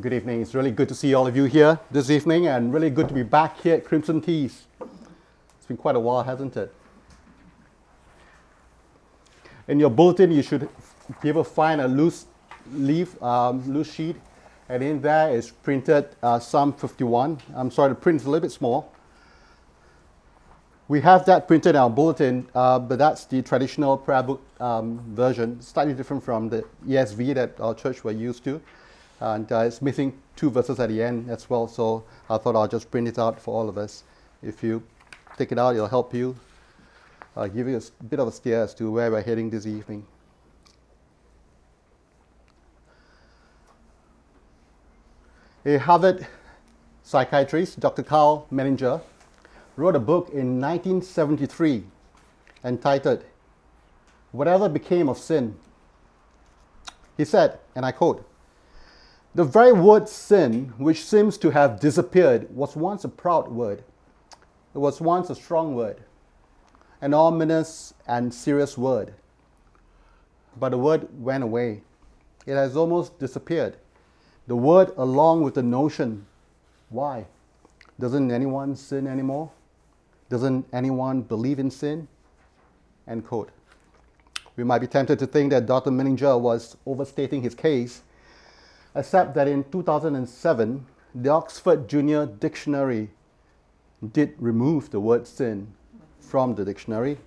Good evening. It's really good to see all of you here this evening and really good to be back here at Crimson Teas. It's been quite a while, hasn't it? In your bulletin, you should be able to find a loose leaf, um, loose sheet, and in there is printed uh, Psalm 51. I'm sorry, the print is a little bit small. We have that printed in our bulletin, uh, but that's the traditional prayer book um, version, slightly different from the ESV that our church were used to. And uh, it's missing two verses at the end as well, so I thought I'll just print it out for all of us. If you take it out, it'll help you, uh, give you a bit of a steer as to where we're heading this evening. A Harvard psychiatrist, Dr. Karl Menninger, wrote a book in 1973 entitled Whatever Became of Sin. He said, and I quote, the very word sin, which seems to have disappeared, was once a proud word. It was once a strong word, an ominous and serious word. But the word went away. It has almost disappeared. The word, along with the notion. Why? Doesn't anyone sin anymore? Doesn't anyone believe in sin? End quote. We might be tempted to think that Dr. Menninger was overstating his case except that in 2007, the Oxford Junior Dictionary did remove the word sin from the dictionary.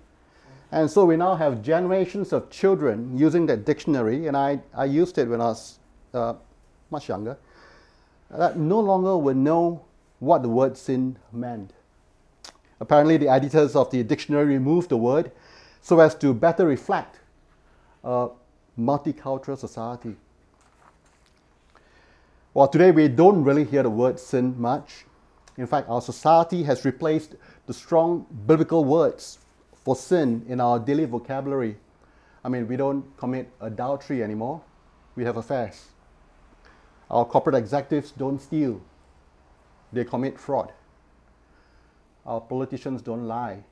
And so we now have generations of children using that dictionary, and I, I used it when I was uh, much younger, that no longer will know what the word sin meant. Apparently, the editors of the dictionary removed the word so as to better reflect a multicultural society. Well, today we don't really hear the word sin much. In fact, our society has replaced the strong biblical words for sin in our daily vocabulary. I mean, we don't commit adultery anymore, we have affairs. Our corporate executives don't steal, they commit fraud. Our politicians don't lie,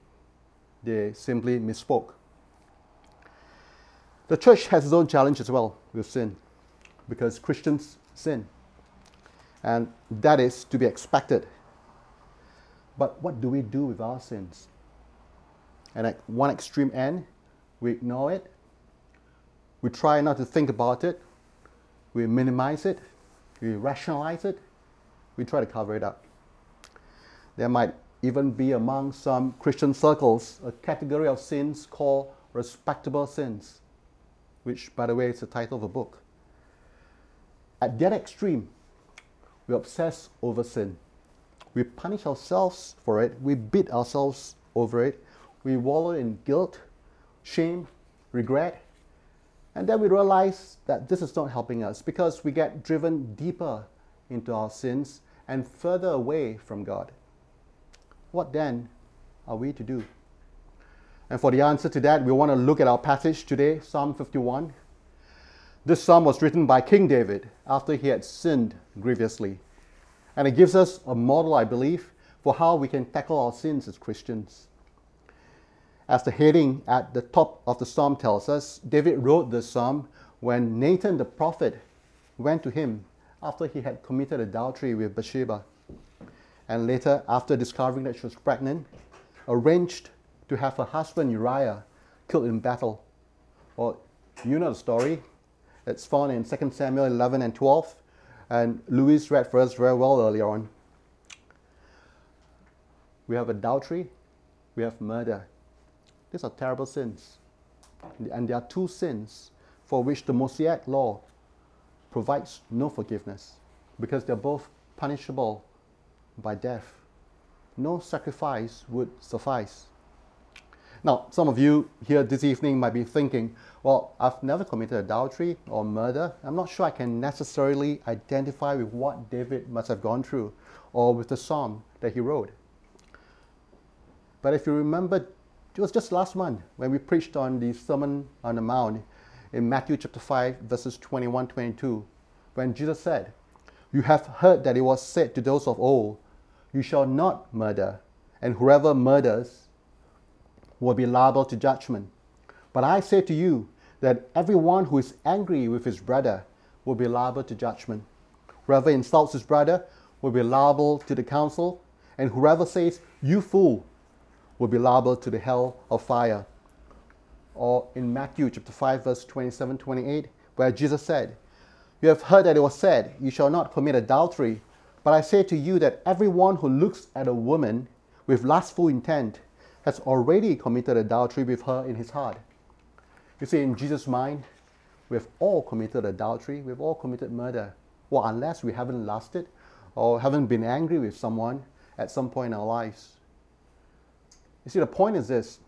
they simply misspoke. The church has its own challenge as well with sin because Christians sin and that is to be expected. But what do we do with our sins? And at one extreme end, we ignore it, we try not to think about it, we minimize it, we rationalize it, we try to cover it up. There might even be among some Christian circles a category of sins called respectable sins, which, by the way, is the title of a book. At that extreme, we obsess over sin. We punish ourselves for it. We beat ourselves over it. We wallow in guilt, shame, regret. And then we realize that this is not helping us because we get driven deeper into our sins and further away from God. What then are we to do? And for the answer to that, we want to look at our passage today, Psalm 51. This psalm was written by King David after he had sinned grievously. And it gives us a model, I believe, for how we can tackle our sins as Christians. As the heading at the top of the psalm tells us, David wrote this psalm when Nathan the prophet went to him after he had committed adultery with Bathsheba. And later, after discovering that she was pregnant, arranged to have her husband Uriah killed in battle. Well, you know the story. It's found in 2 Samuel 11 and 12. And Louis read for us very well earlier on. We have adultery, we have murder. These are terrible sins. And there are two sins for which the Mosaic law provides no forgiveness because they're both punishable by death. No sacrifice would suffice. Now, some of you here this evening might be thinking, well, I've never committed adultery or murder. I'm not sure I can necessarily identify with what David must have gone through or with the psalm that he wrote. But if you remember, it was just last month when we preached on the Sermon on the Mount in Matthew chapter 5, verses 21 22, when Jesus said, You have heard that it was said to those of old, You shall not murder, and whoever murders will be liable to judgment. But I say to you that everyone who is angry with his brother will be liable to judgment. Whoever insults his brother will be liable to the council, and whoever says, You fool, will be liable to the hell of fire. Or in Matthew chapter 5, verse 27 28, where Jesus said, You have heard that it was said, You shall not commit adultery. But I say to you that everyone who looks at a woman with lustful intent has already committed adultery with her in his heart. You see, in Jesus' mind, we've all committed adultery, we've all committed murder. Well, unless we haven't lusted or haven't been angry with someone at some point in our lives. You see, the point is this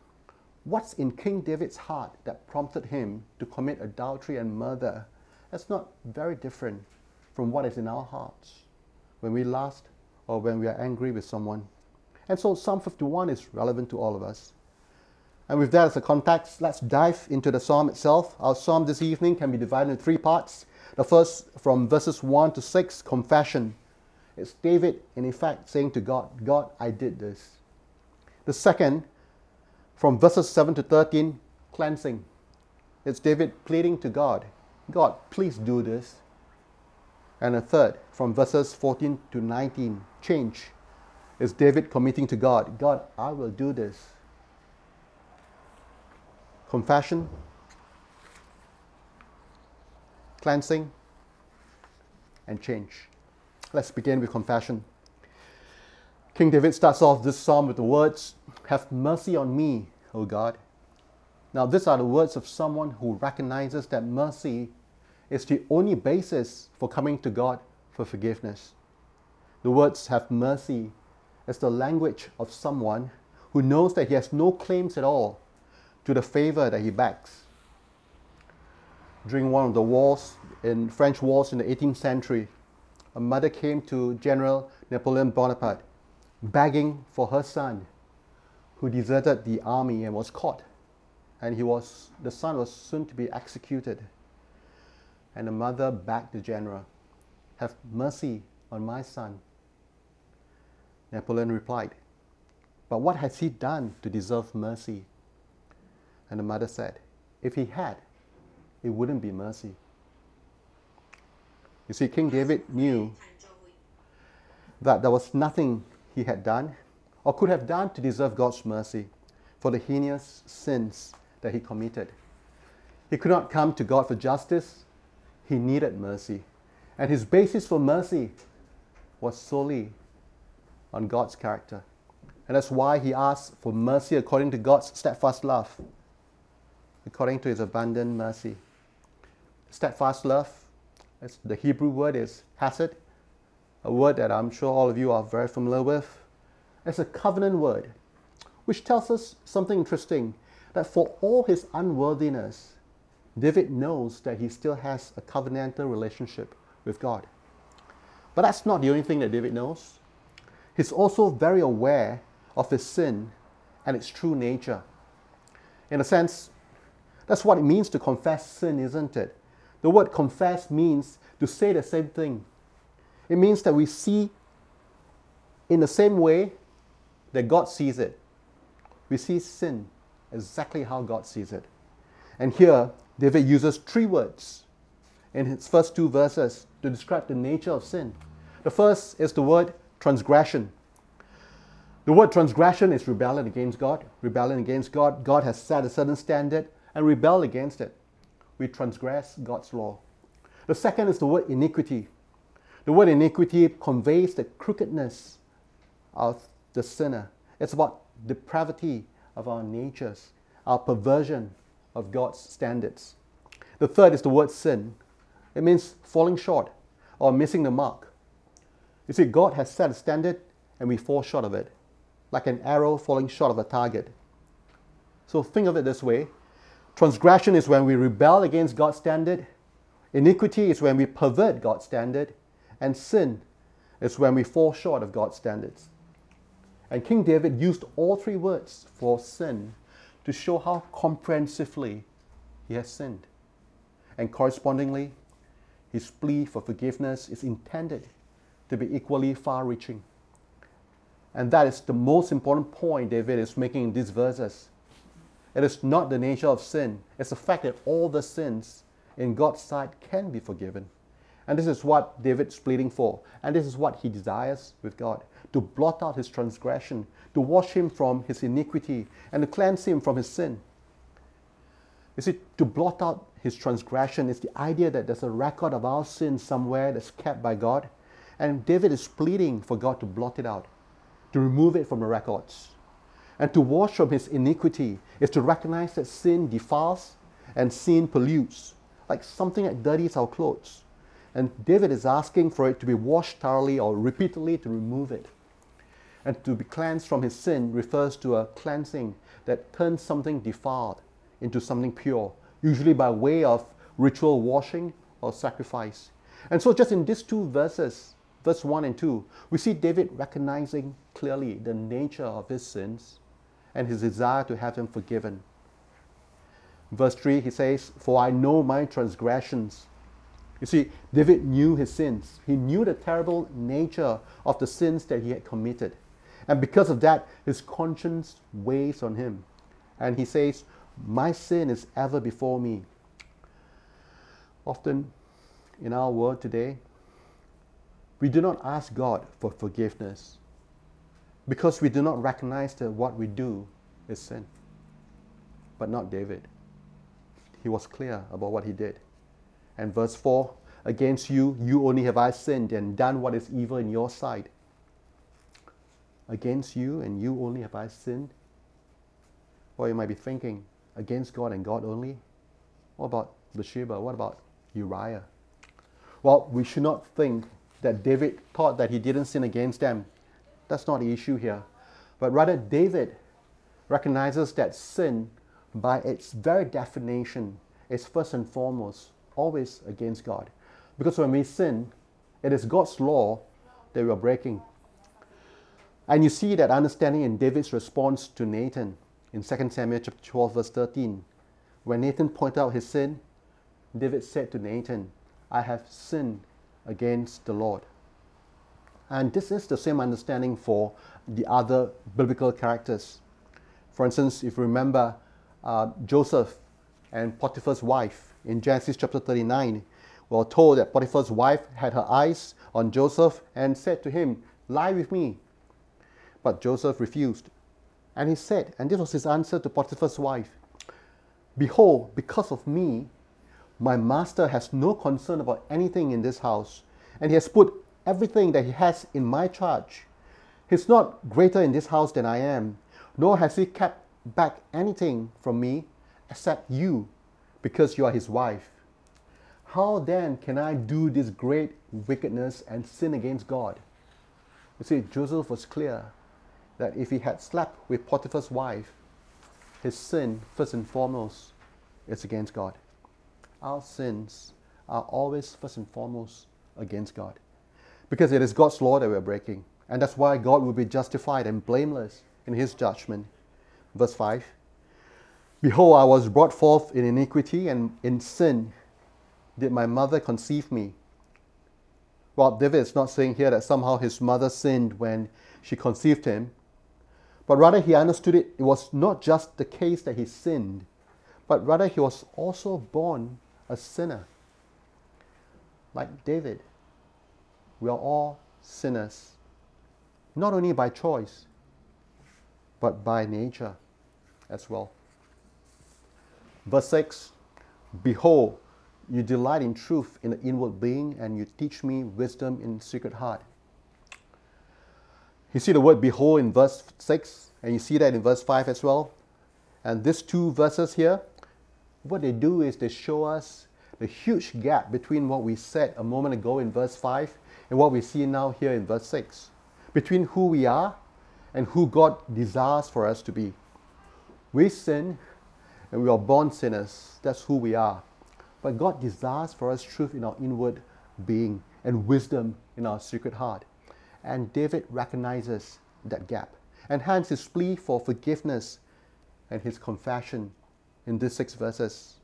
what's in King David's heart that prompted him to commit adultery and murder? That's not very different from what is in our hearts when we lust or when we are angry with someone. And so Psalm 51 is relevant to all of us. And with that as a context, let's dive into the psalm itself. Our psalm this evening can be divided into three parts. The first, from verses 1 to 6, confession. It's David, in effect, saying to God, God, I did this. The second, from verses 7 to 13, cleansing. It's David pleading to God, God, please do this. And a third, from verses 14 to 19, change. It's David committing to God, God, I will do this. Confession, cleansing, and change. Let's begin with confession. King David starts off this psalm with the words, Have mercy on me, O God. Now, these are the words of someone who recognizes that mercy is the only basis for coming to God for forgiveness. The words, Have mercy, is the language of someone who knows that he has no claims at all to the favor that he begs. During one of the wars, in French wars in the 18th century, a mother came to General Napoleon Bonaparte begging for her son who deserted the army and was caught. And he was, the son was soon to be executed. And the mother begged the general, Have mercy on my son. Napoleon replied, But what has he done to deserve mercy? And the mother said, If he had, it wouldn't be mercy. You see, King David knew that there was nothing he had done or could have done to deserve God's mercy for the heinous sins that he committed. He could not come to God for justice, he needed mercy. And his basis for mercy was solely on God's character. And that's why he asks for mercy according to God's steadfast love, according to his abundant mercy. Steadfast love, the Hebrew word is hesed, a word that I'm sure all of you are very familiar with. It's a covenant word, which tells us something interesting that for all his unworthiness, David knows that he still has a covenantal relationship with God. But that's not the only thing that David knows. He's also very aware of his sin and its true nature. In a sense, that's what it means to confess sin, isn't it? The word confess means to say the same thing. It means that we see in the same way that God sees it. We see sin exactly how God sees it. And here, David uses three words in his first two verses to describe the nature of sin. The first is the word transgression. The word transgression is rebellion against God. Rebellion against God. God has set a certain standard and rebel against it. We transgress God's law. The second is the word iniquity. The word iniquity conveys the crookedness of the sinner. It's about depravity of our natures, our perversion of God's standards. The third is the word sin. It means falling short or missing the mark. You see, God has set a standard and we fall short of it, like an arrow falling short of a target. So think of it this way transgression is when we rebel against God's standard, iniquity is when we pervert God's standard, and sin is when we fall short of God's standards. And King David used all three words for sin to show how comprehensively he has sinned. And correspondingly, his plea for forgiveness is intended to be equally far reaching. And that is the most important point David is making in these verses. It is not the nature of sin, it's the fact that all the sins in God's sight can be forgiven. And this is what David's pleading for. And this is what he desires with God to blot out his transgression, to wash him from his iniquity, and to cleanse him from his sin. You see, to blot out his transgression is the idea that there's a record of our sin somewhere that's kept by God. And David is pleading for God to blot it out, to remove it from the records. And to wash from his iniquity is to recognize that sin defiles and sin pollutes, like something that dirties our clothes. And David is asking for it to be washed thoroughly or repeatedly to remove it. And to be cleansed from his sin refers to a cleansing that turns something defiled into something pure, usually by way of ritual washing or sacrifice. And so, just in these two verses, verse 1 and 2, we see David recognizing clearly the nature of his sins and his desire to have them forgiven. Verse 3, he says, For I know my transgressions. You see, David knew his sins. He knew the terrible nature of the sins that he had committed. And because of that, his conscience weighs on him. And he says, My sin is ever before me. Often in our world today, we do not ask God for forgiveness because we do not recognize that what we do is sin. But not David. He was clear about what he did. And verse 4 Against you, you only have I sinned and done what is evil in your sight. Against you and you only have I sinned. Or you might be thinking, against God and God only? What about Bathsheba? What about Uriah? Well, we should not think that David thought that he didn't sin against them. That's not the issue here. But rather, David recognizes that sin, by its very definition, is first and foremost always against God. Because when we sin, it is God's law that we are breaking. And you see that understanding in David's response to Nathan in 2 Samuel chapter 12, verse 13. When Nathan pointed out his sin, David said to Nathan, I have sinned against the Lord. And this is the same understanding for the other biblical characters. For instance, if you remember uh, Joseph and Potiphar's wife in Genesis chapter 39, we're told that Potiphar's wife had her eyes on Joseph and said to him, Lie with me. But Joseph refused. And he said, and this was his answer to Potiphar's wife Behold, because of me, my master has no concern about anything in this house, and he has put everything that he has in my charge. He's not greater in this house than I am, nor has he kept back anything from me except you, because you are his wife. How then can I do this great wickedness and sin against God? You see, Joseph was clear that if he had slept with Potiphar's wife, his sin, first and foremost, is against God. Our sins are always first and foremost against God. Because it is God's law that we're breaking. And that's why God will be justified and blameless in his judgment. Verse 5 Behold, I was brought forth in iniquity, and in sin did my mother conceive me. Well, David is not saying here that somehow his mother sinned when she conceived him, but rather he understood it, it was not just the case that he sinned, but rather he was also born a sinner. Like David, we are all sinners, not only by choice, but by nature as well. Verse 6 Behold, you delight in truth in the inward being, and you teach me wisdom in secret heart. You see the word behold in verse 6, and you see that in verse 5 as well. And these two verses here, what they do is they show us the huge gap between what we said a moment ago in verse 5 and what we see now here in verse 6. Between who we are and who God desires for us to be. We sin and we are born sinners. That's who we are. But God desires for us truth in our inward being and wisdom in our secret heart. And David recognizes that gap. And hence his plea for forgiveness and his confession in these six verses.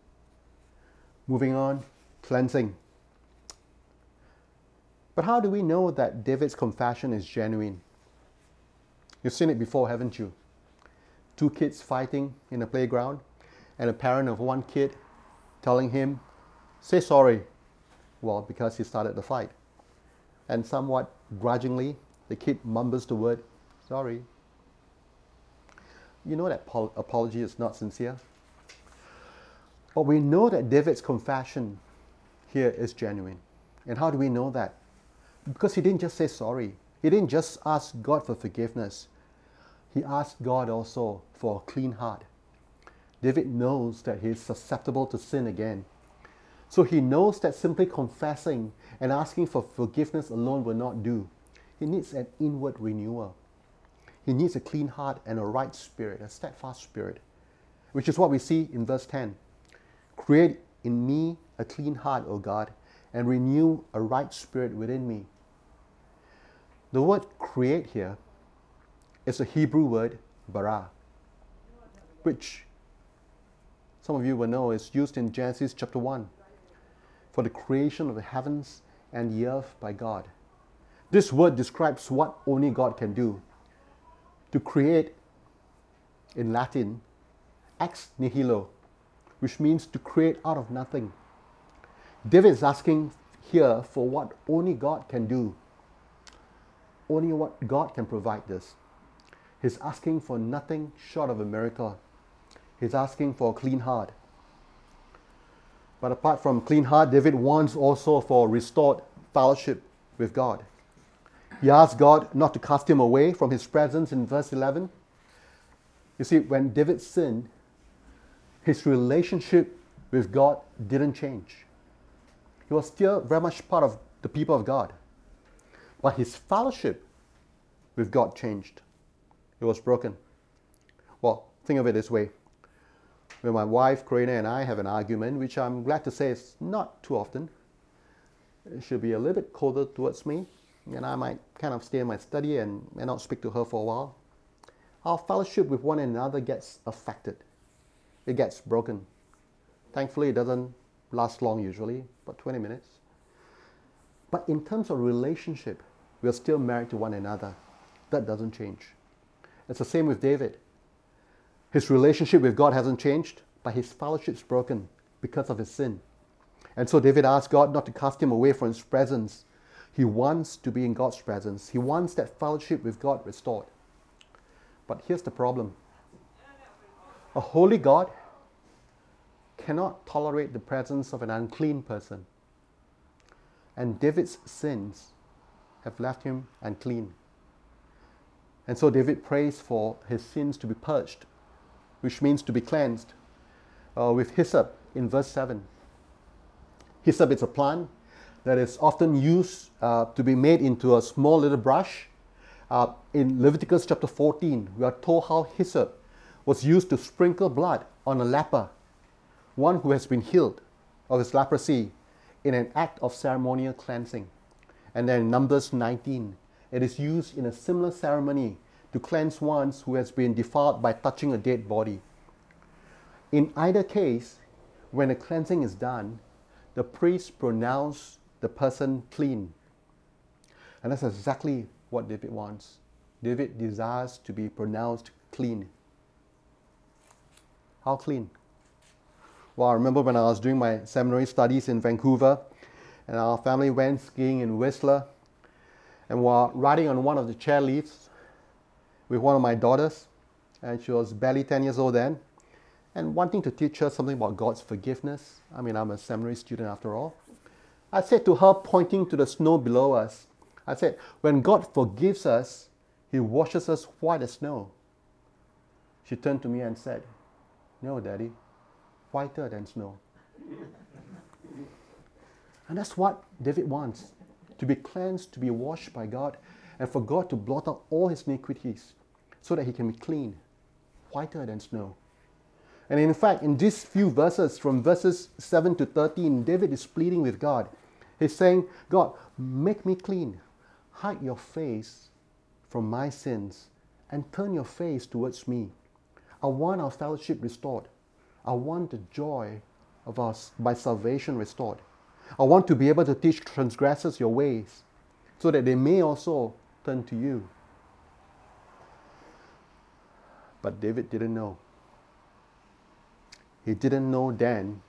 Moving on, cleansing. But how do we know that David's confession is genuine? You've seen it before, haven't you? Two kids fighting in a playground, and a parent of one kid telling him, Say sorry. Well, because he started the fight. And somewhat grudgingly, the kid mumbles the word, sorry. You know that apology is not sincere. But we know that David's confession here is genuine. And how do we know that? Because he didn't just say sorry, he didn't just ask God for forgiveness, he asked God also for a clean heart. David knows that he is susceptible to sin again. So he knows that simply confessing and asking for forgiveness alone will not do. He needs an inward renewal. He needs a clean heart and a right spirit, a steadfast spirit, which is what we see in verse 10. Create in me a clean heart, O God, and renew a right spirit within me. The word create here is a Hebrew word, bara, which some of you will know is used in Genesis chapter 1 for the creation of the heavens and the earth by God. This word describes what only God can do. To create, in Latin, ex nihilo, which means to create out of nothing. David is asking here for what only God can do. Only what God can provide this. He's asking for nothing short of a miracle. He's asking for a clean heart. But apart from clean heart, David wants also for restored fellowship with God. He asks God not to cast him away from his presence in verse 11. You see, when David sinned, his relationship with God didn't change. He was still very much part of the people of God. But his fellowship with God changed. It was broken. Well, think of it this way. When my wife, Karina, and I have an argument, which I'm glad to say is not too often, she'll be a little bit colder towards me, and I might kind of stay in my study and, and not speak to her for a while. Our fellowship with one another gets affected. It gets broken. Thankfully, it doesn't last long usually, about 20 minutes. But in terms of relationship, we're still married to one another. That doesn't change. It's the same with David. His relationship with God hasn't changed, but his fellowship's broken because of his sin. And so David asked God not to cast him away from his presence. He wants to be in God's presence. He wants that fellowship with God restored. But here's the problem a holy God cannot tolerate the presence of an unclean person. And David's sins have left him unclean. And so David prays for his sins to be purged, which means to be cleansed, uh, with hyssop in verse 7. Hyssop is a plant that is often used uh, to be made into a small little brush. Uh, in Leviticus chapter 14, we are told how hyssop was used to sprinkle blood on a leper, one who has been healed of his leprosy, in an act of ceremonial cleansing. And then in Numbers 19, it is used in a similar ceremony to cleanse one who has been defiled by touching a dead body. In either case, when a cleansing is done, the priest pronounce the person clean. And that's exactly what David wants. David desires to be pronounced clean. How clean? Well, I remember when I was doing my seminary studies in Vancouver, and our family went skiing in Whistler, and while riding on one of the chair lifts with one of my daughters, and she was barely 10 years old then, and wanting to teach her something about God's forgiveness. I mean, I'm a seminary student after all. I said to her, pointing to the snow below us, I said, when God forgives us, He washes us white as snow. She turned to me and said, No, Daddy, whiter than snow. and that's what David wants to be cleansed, to be washed by God, and for God to blot out all his iniquities so that he can be clean, whiter than snow. And in fact, in these few verses, from verses 7 to 13, David is pleading with God. He's saying, God, make me clean. Hide your face from my sins and turn your face towards me. I want our fellowship restored. I want the joy of our, my salvation restored. I want to be able to teach transgressors your ways so that they may also turn to you. But David didn't know. He didn't know then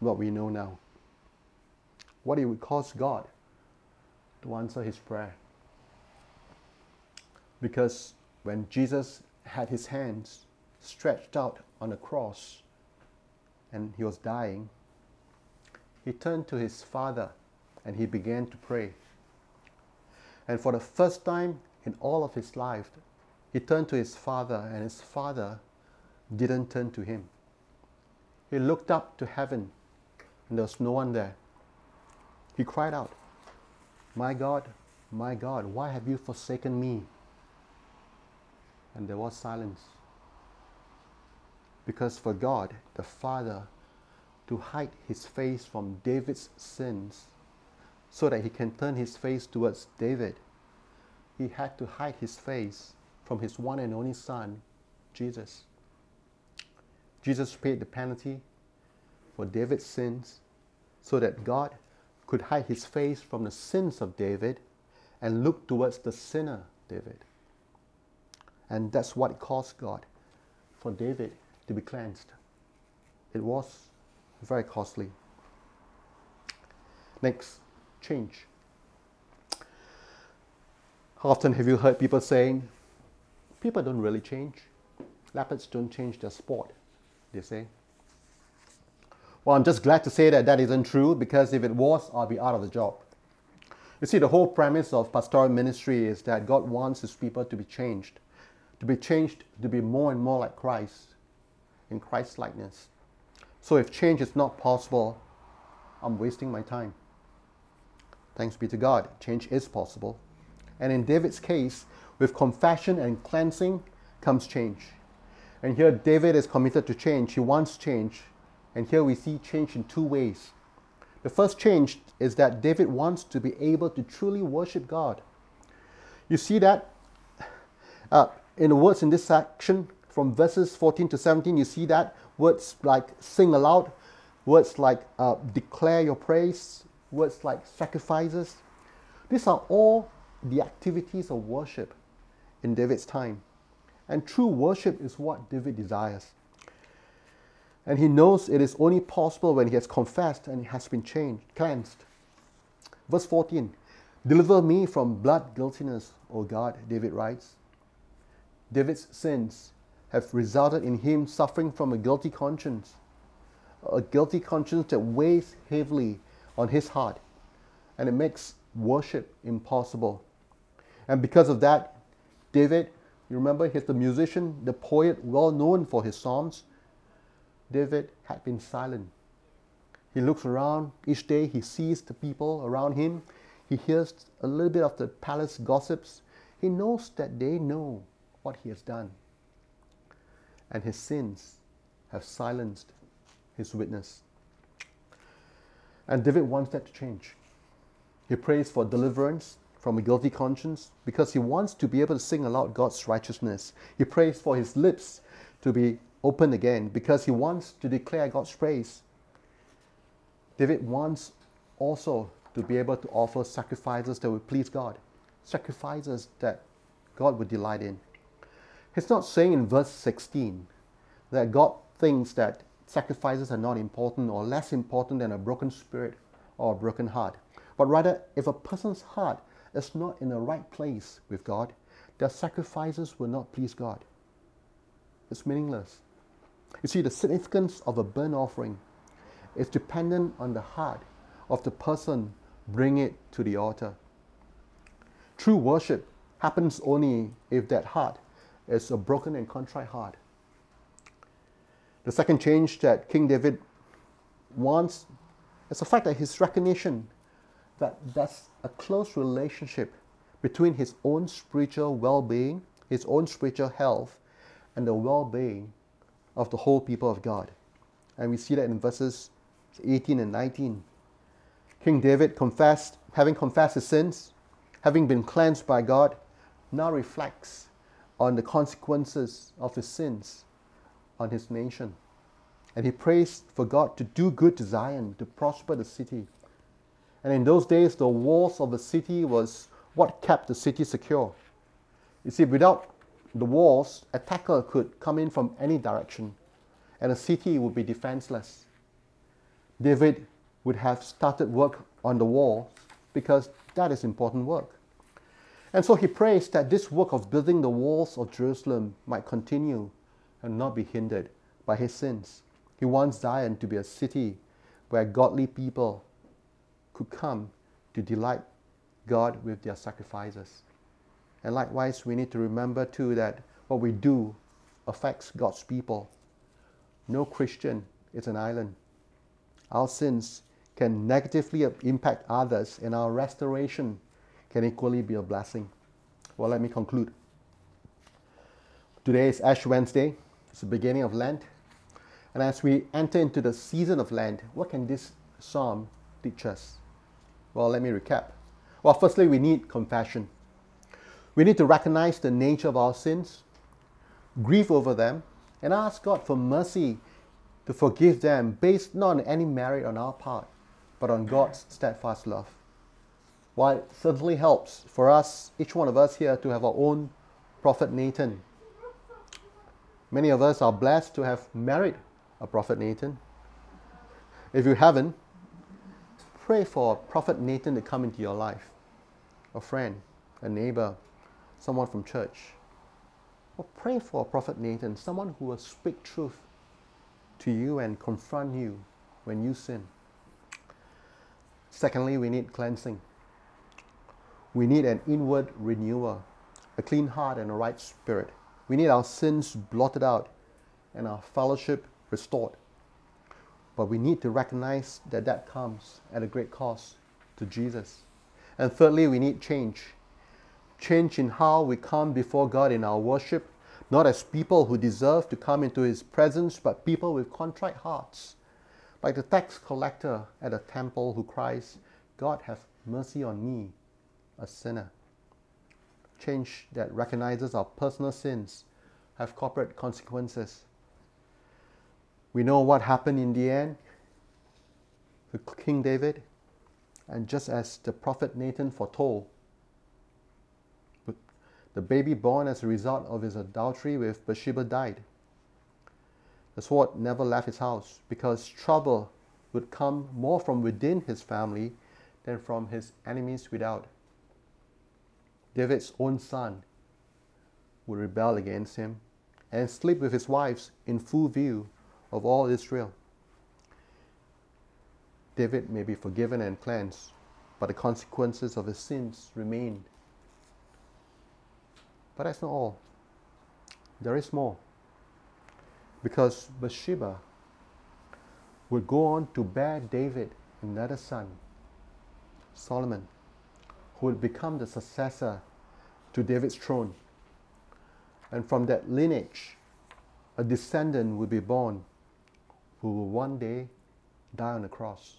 what we know now. what it would cost God to answer his prayer. Because when Jesus had his hands stretched out on a cross and he was dying, he turned to his father and he began to pray. And for the first time in all of his life, he turned to his father, and his father didn't turn to him. He looked up to heaven, and there was no one there. He cried out, My God, my God, why have you forsaken me? And there was silence. Because for God, the Father, to hide his face from David's sins so that he can turn his face towards David, he had to hide his face from his one and only Son, Jesus. Jesus paid the penalty for David's sins so that God could hide his face from the sins of David and look towards the sinner, David. And that's what it cost God for David to be cleansed. It was very costly. Next, change. How often have you heard people saying, people don't really change? Leopards don't change their sport, they say. Well, I'm just glad to say that that isn't true because if it was, I'll be out of the job. You see, the whole premise of pastoral ministry is that God wants his people to be changed, to be changed to be more and more like Christ, in Christ's likeness. So if change is not possible, I'm wasting my time. Thanks be to God, change is possible. And in David's case, with confession and cleansing comes change. And here David is committed to change. He wants change. And here we see change in two ways. The first change is that David wants to be able to truly worship God. You see that uh, in the words in this section, from verses 14 to 17, you see that words like sing aloud, words like uh, declare your praise, words like sacrifices. These are all the activities of worship in David's time. And true worship is what David desires. And he knows it is only possible when he has confessed and has been changed, cleansed. Verse 14 Deliver me from blood guiltiness, O God, David writes. David's sins have resulted in him suffering from a guilty conscience, a guilty conscience that weighs heavily on his heart, and it makes worship impossible. And because of that, David, you remember he's the musician, the poet, well known for his psalms. David had been silent. He looks around each day, he sees the people around him, he hears a little bit of the palace gossips. He knows that they know what he has done. And his sins have silenced his witness. And David wants that to change. He prays for deliverance from a guilty conscience because he wants to be able to sing aloud God's righteousness. He prays for his lips to be open again because he wants to declare God's praise. David wants also to be able to offer sacrifices that would please God, sacrifices that God would delight in. He's not saying in verse 16 that God thinks that sacrifices are not important or less important than a broken spirit or a broken heart. But rather, if a person's heart is not in the right place with God, their sacrifices will not please God. It's meaningless. You see, the significance of a burnt offering is dependent on the heart of the person bringing it to the altar. True worship happens only if that heart is a broken and contrite heart. The second change that King David wants is the fact that his recognition that there's a close relationship between his own spiritual well being, his own spiritual health, and the well being of the whole people of God. And we see that in verses 18 and 19. King David confessed, having confessed his sins, having been cleansed by God, now reflects on the consequences of his sins on his nation. And he prays for God to do good to Zion, to prosper the city. And in those days, the walls of the city was what kept the city secure. You see, without the walls, attacker could come in from any direction, and the city would be defenseless. David would have started work on the wall because that is important work. And so he prays that this work of building the walls of Jerusalem might continue and not be hindered by his sins. He wants Zion to be a city where godly people could come to delight God with their sacrifices. And likewise, we need to remember too that what we do affects God's people. No Christian is an island. Our sins can negatively impact others, and our restoration can equally be a blessing. Well, let me conclude. Today is Ash Wednesday, it's the beginning of Lent. And as we enter into the season of Lent, what can this psalm teach us? Well, let me recap. Well, firstly, we need confession. We need to recognize the nature of our sins, grieve over them, and ask God for mercy to forgive them based not on any merit on our part, but on God's steadfast love. While it certainly helps for us, each one of us here, to have our own prophet Nathan, many of us are blessed to have married a prophet Nathan. If you haven't, pray for prophet Nathan to come into your life a friend, a neighbor, someone from church. Or pray for prophet Nathan, someone who will speak truth to you and confront you when you sin. Secondly, we need cleansing. We need an inward renewal, a clean heart and a right spirit. We need our sins blotted out and our fellowship restored. But we need to recognize that that comes at a great cost to Jesus. And thirdly, we need change. Change in how we come before God in our worship, not as people who deserve to come into His presence, but people with contrite hearts. Like the tax collector at the temple who cries, God, have mercy on me, a sinner. Change that recognizes our personal sins have corporate consequences. We know what happened in the end with King David, and just as the prophet Nathan foretold, the baby born as a result of his adultery with Bathsheba died. The sword never left his house because trouble would come more from within his family than from his enemies without. David's own son would rebel against him and sleep with his wives in full view of all Israel. David may be forgiven and cleansed, but the consequences of his sins remain. But that's not all. There is more. Because Bathsheba would go on to bear David another son, Solomon, who would become the successor to David's throne. And from that lineage, a descendant will be born who will one day die on the cross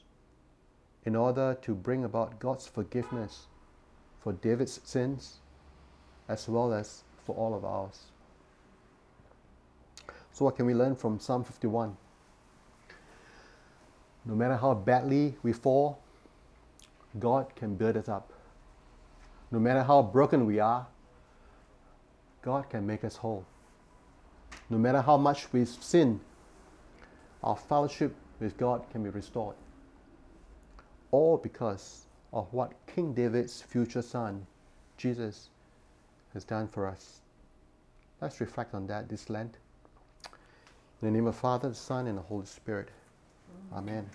in order to bring about God's forgiveness for David's sins as well as for all of ours. So, what can we learn from Psalm 51? No matter how badly we fall, God can build us up. No matter how broken we are, God can make us whole. No matter how much we sin, our fellowship with God can be restored. All because of what King David's future son, Jesus, has done for us. Let's reflect on that this Lent. In the name of the Father, the Son, and the Holy Spirit. Amen.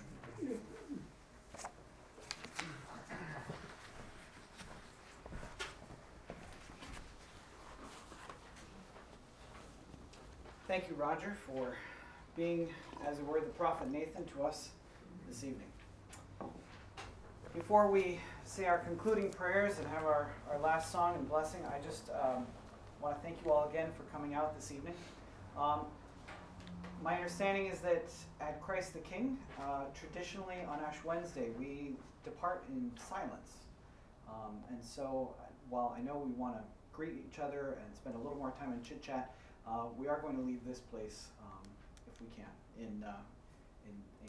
Thank you, Roger, for being, as it were, the prophet Nathan to us this evening. Before we say our concluding prayers and have our, our last song and blessing, I just um, want to thank you all again for coming out this evening. Um, my understanding is that at Christ the King, uh, traditionally on Ash Wednesday, we depart in silence. Um, and so, while I know we want to greet each other and spend a little more time in chit chat, we are going to leave this place, um, if we can, in, uh,